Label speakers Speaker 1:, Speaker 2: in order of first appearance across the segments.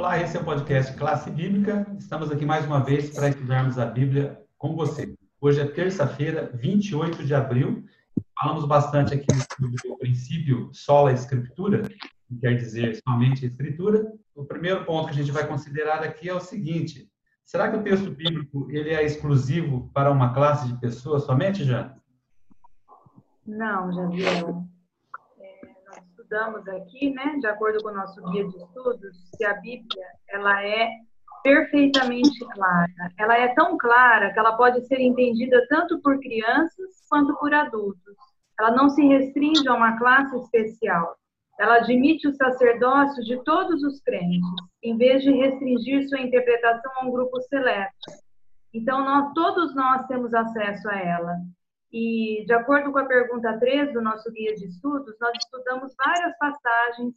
Speaker 1: Olá, esse é o podcast Classe Bíblica. Estamos aqui mais uma vez para estudarmos a Bíblia com você. Hoje é terça-feira, 28 de abril. Falamos bastante aqui do princípio sola escritura, que quer dizer somente a escritura. O primeiro ponto que a gente vai considerar aqui é o seguinte: será que o texto bíblico ele é exclusivo para uma classe de pessoas somente, Jana?
Speaker 2: Não, Javier estudamos aqui, né, de acordo com o nosso guia de estudos, que a Bíblia ela é perfeitamente clara. Ela é tão clara que ela pode ser entendida tanto por crianças quanto por adultos. Ela não se restringe a uma classe especial. Ela admite o sacerdócio de todos os crentes, em vez de restringir sua interpretação a um grupo seleto. Então, nós, todos nós temos acesso a ela. E, de acordo com a pergunta 3 do nosso guia de estudos, nós estudamos várias passagens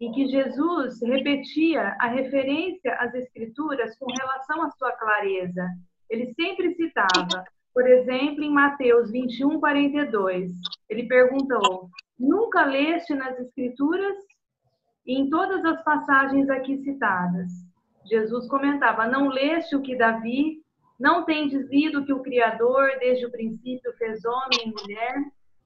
Speaker 2: em que Jesus repetia a referência às Escrituras com relação à sua clareza. Ele sempre citava, por exemplo, em Mateus 21, 42, ele perguntou: Nunca leste nas Escrituras? E em todas as passagens aqui citadas, Jesus comentava: Não leste o que Davi não tem dizido que o Criador, desde o princípio, fez homem e mulher?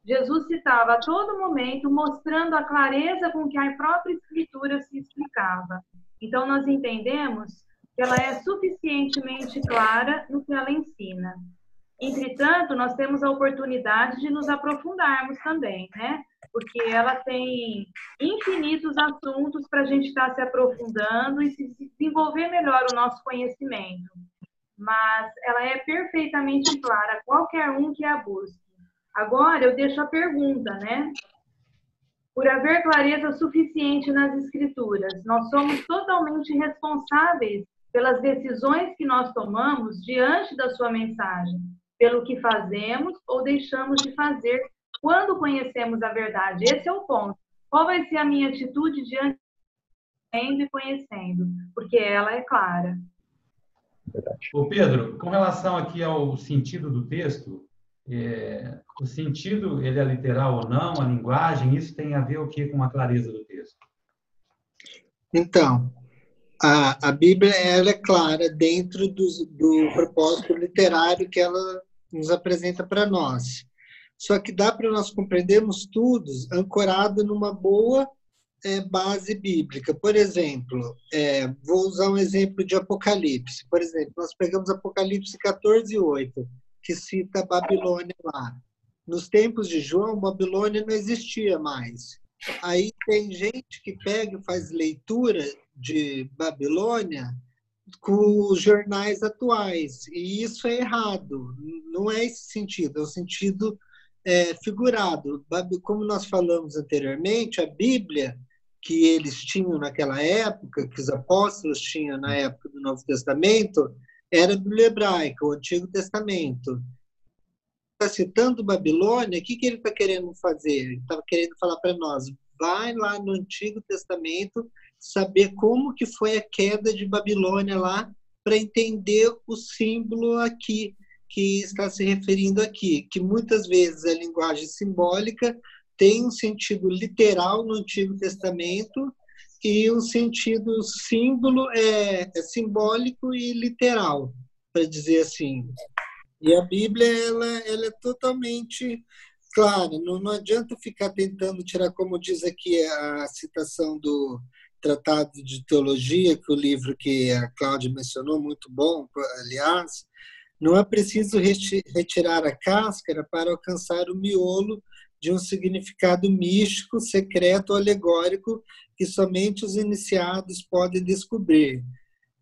Speaker 2: Jesus citava a todo momento, mostrando a clareza com que a própria Escritura se explicava. Então, nós entendemos que ela é suficientemente clara no que ela ensina. Entretanto, nós temos a oportunidade de nos aprofundarmos também, né? Porque ela tem infinitos assuntos para a gente estar se aprofundando e se desenvolver melhor o nosso conhecimento mas ela é perfeitamente clara, qualquer um que a busque. Agora eu deixo a pergunta, né? Por haver clareza suficiente nas escrituras, nós somos totalmente responsáveis pelas decisões que nós tomamos diante da sua mensagem, pelo que fazemos ou deixamos de fazer quando conhecemos a verdade. Esse é o ponto. Qual vai ser a minha atitude diante de e conhecendo? Porque ela é clara
Speaker 1: verdade. Ô Pedro, com relação aqui ao sentido do texto, é, o sentido, ele é literal ou não, a linguagem, isso tem a ver o que com a clareza do texto?
Speaker 3: Então, a, a Bíblia ela é clara dentro do, do propósito literário que ela nos apresenta para nós. Só que dá para nós compreendermos tudo ancorado numa boa é, base bíblica. Por exemplo, é, vou usar um exemplo de Apocalipse. Por exemplo, nós pegamos Apocalipse 14, 8, que cita Babilônia lá. Nos tempos de João, Babilônia não existia mais. Aí tem gente que pega e faz leitura de Babilônia com os jornais atuais. E isso é errado. Não é esse sentido, é o sentido é, figurado. Como nós falamos anteriormente, a Bíblia que eles tinham naquela época, que os apóstolos tinham na época do Novo Testamento, era a Bíblia hebraica, o Antigo Testamento. Está citando Babilônia, o que, que ele está querendo fazer? Ele estava querendo falar para nós, vai lá no Antigo Testamento saber como que foi a queda de Babilônia lá, para entender o símbolo aqui, que está se referindo aqui, que muitas vezes a linguagem simbólica tem um sentido literal no Antigo Testamento e um sentido símbolo é, é simbólico e literal, para dizer assim. E a Bíblia ela, ela é totalmente clara. Não, não adianta ficar tentando tirar, como diz aqui a citação do Tratado de Teologia, que o livro que a Cláudia mencionou, muito bom, aliás. Não é preciso retirar a cáscara para alcançar o miolo de um significado místico, secreto alegórico que somente os iniciados podem descobrir.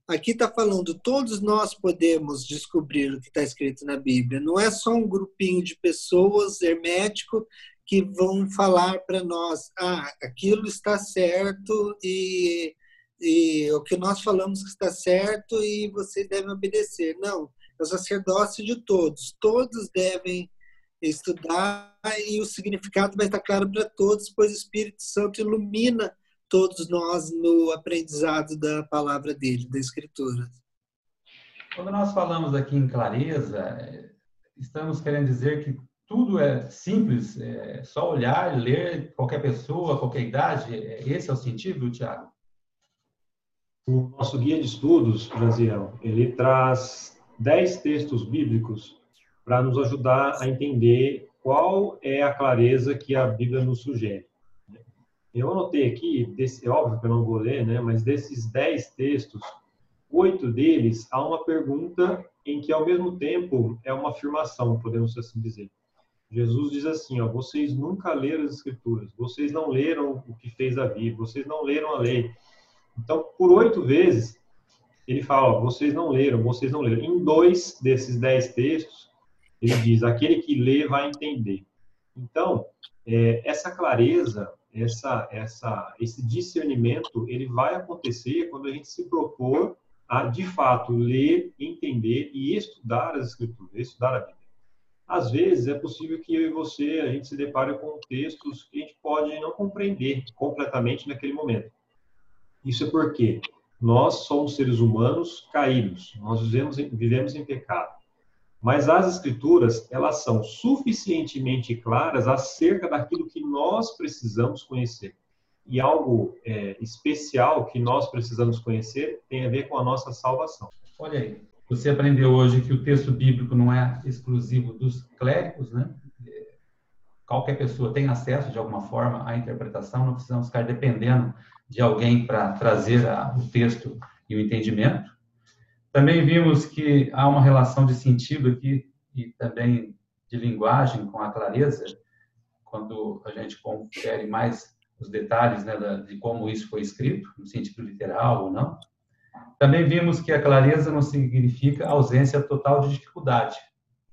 Speaker 3: Aqui está falando, todos nós podemos descobrir o que está escrito na Bíblia. Não é só um grupinho de pessoas hermético que vão falar para nós, ah, aquilo está certo e, e o que nós falamos que está certo e vocês devem obedecer. Não, é o sacerdócio de todos. Todos devem estudar e o significado vai estar claro para todos, pois o Espírito Santo ilumina todos nós no aprendizado da palavra dele, da Escritura.
Speaker 1: Quando nós falamos aqui em clareza, estamos querendo dizer que tudo é simples, é só olhar, ler, qualquer pessoa, qualquer idade. Esse é o sentido, Tiago?
Speaker 4: O nosso guia de estudos, Brasil, ele traz dez textos bíblicos para nos ajudar a entender qual é a clareza que a Bíblia nos sugere. Eu anotei aqui, desse, é óbvio que eu não vou ler, né, mas desses dez textos, oito deles há uma pergunta em que, ao mesmo tempo, é uma afirmação, podemos assim dizer. Jesus diz assim, ó, vocês nunca leram as Escrituras, vocês não leram o que fez a Bíblia, vocês não leram a lei. Então, por oito vezes, ele fala, ó, vocês não leram, vocês não leram. Em dois desses dez textos, ele diz, aquele que lê vai entender. Então, é, essa clareza essa, essa, esse discernimento ele vai acontecer quando a gente se propor a, de fato, ler, entender e estudar as escrituras, estudar a Bíblia. Às vezes é possível que eu e você a gente se depare com textos que a gente pode não compreender completamente naquele momento. Isso é porque nós somos seres humanos caídos, nós vivemos, vivemos em pecado. Mas as escrituras, elas são suficientemente claras acerca daquilo que nós precisamos conhecer. E algo é, especial que nós precisamos conhecer tem a ver com a nossa salvação.
Speaker 1: Olha aí, você aprendeu hoje que o texto bíblico não é exclusivo dos clérigos, né? Qualquer pessoa tem acesso, de alguma forma, à interpretação, não precisamos ficar dependendo de alguém para trazer a, o texto e o entendimento. Também vimos que há uma relação de sentido aqui e também de linguagem com a clareza, quando a gente confere mais os detalhes né, de como isso foi escrito, no sentido literal ou não. Também vimos que a clareza não significa ausência total de dificuldade.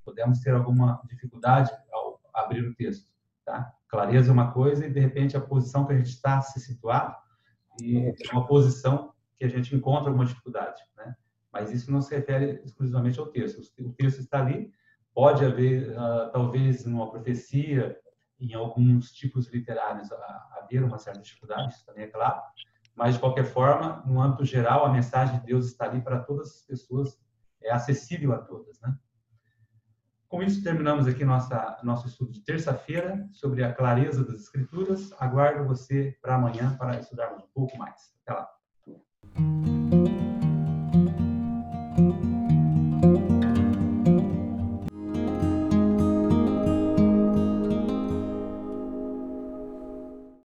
Speaker 1: Podemos ter alguma dificuldade ao abrir o texto. Tá? Clareza é uma coisa e, de repente, a posição que a gente está se situado e é uma posição que a gente encontra alguma dificuldade. Né? Mas isso não se refere exclusivamente ao texto. O texto está ali, pode haver, uh, talvez, uma profecia, em alguns tipos literários, haver uma certa dificuldade, isso também é claro, mas, de qualquer forma, no âmbito geral, a mensagem de Deus está ali para todas as pessoas, é acessível a todas, né? Com isso, terminamos aqui nossa, nosso estudo de terça-feira sobre a clareza das Escrituras. Aguardo você para amanhã para estudarmos um pouco mais. Até lá.